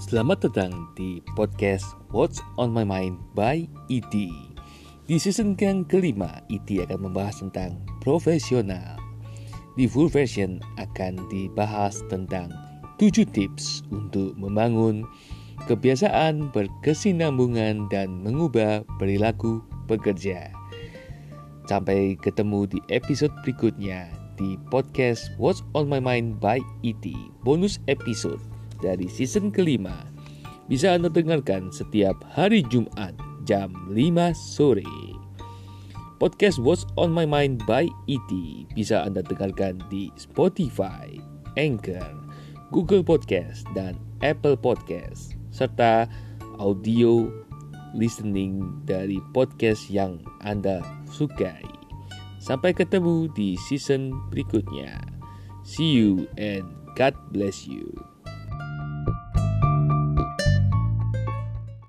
Selamat datang di podcast What's on My Mind by ET. Di season yang kelima, ET akan membahas tentang profesional. Di full version akan dibahas tentang 7 tips untuk membangun kebiasaan berkesinambungan dan mengubah perilaku pekerja. Sampai ketemu di episode berikutnya di podcast What's on My Mind by ET, bonus episode dari season kelima bisa Anda dengarkan setiap hari Jumat jam 5 sore. Podcast What's on My Mind by ET bisa Anda dengarkan di Spotify, Anchor, Google Podcast, dan Apple Podcast, serta audio listening dari podcast yang Anda sukai. Sampai ketemu di season berikutnya. See you and God bless you.